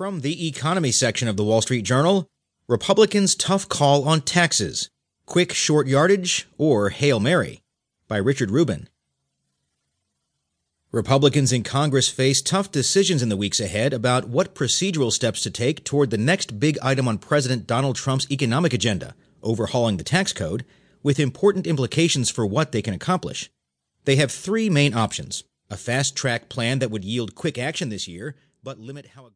From the economy section of the Wall Street Journal, Republicans' tough call on taxes, quick short yardage, or Hail Mary, by Richard Rubin. Republicans in Congress face tough decisions in the weeks ahead about what procedural steps to take toward the next big item on President Donald Trump's economic agenda, overhauling the tax code, with important implications for what they can accomplish. They have three main options a fast track plan that would yield quick action this year, but limit how